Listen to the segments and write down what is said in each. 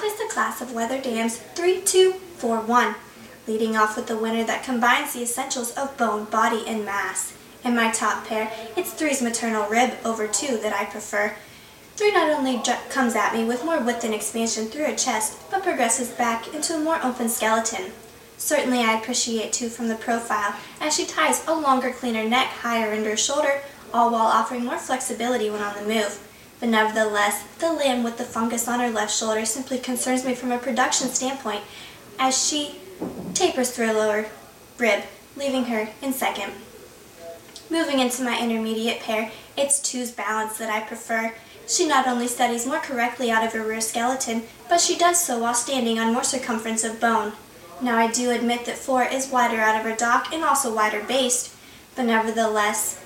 I placed a class of wether dams 3, 2, 4, 1, leading off with the winner that combines the essentials of bone, body, and mass. In my top pair, it's 3's maternal rib over 2 that I prefer. 3 not only comes at me with more width and expansion through her chest, but progresses back into a more open skeleton. Certainly I appreciate 2 from the profile, as she ties a longer, cleaner neck higher under her shoulder, all while offering more flexibility when on the move. But nevertheless, the limb with the fungus on her left shoulder simply concerns me from a production standpoint, as she tapers through her lower rib, leaving her in second. Moving into my intermediate pair, it's two's balance that I prefer. She not only studies more correctly out of her rear skeleton, but she does so while standing on more circumference of bone. Now I do admit that four is wider out of her dock and also wider based, but nevertheless,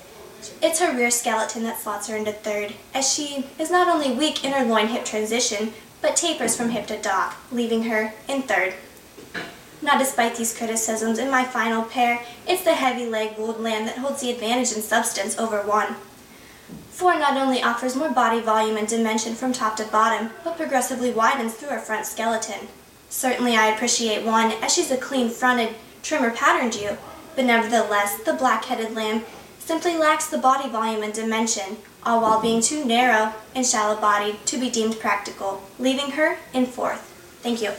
it's her rear skeleton that slots her into third, as she is not only weak in her loin hip transition, but tapers from hip to dock, leaving her in third. Now, despite these criticisms, in my final pair, it's the heavy leg wooled lamb that holds the advantage in substance over one. Four not only offers more body volume and dimension from top to bottom, but progressively widens through her front skeleton. Certainly, I appreciate one, as she's a clean fronted, trimmer patterned ewe, but nevertheless, the black headed lamb simply lacks the body volume and dimension, all while being too narrow and shallow bodied to be deemed practical, leaving her in fourth. Thank you.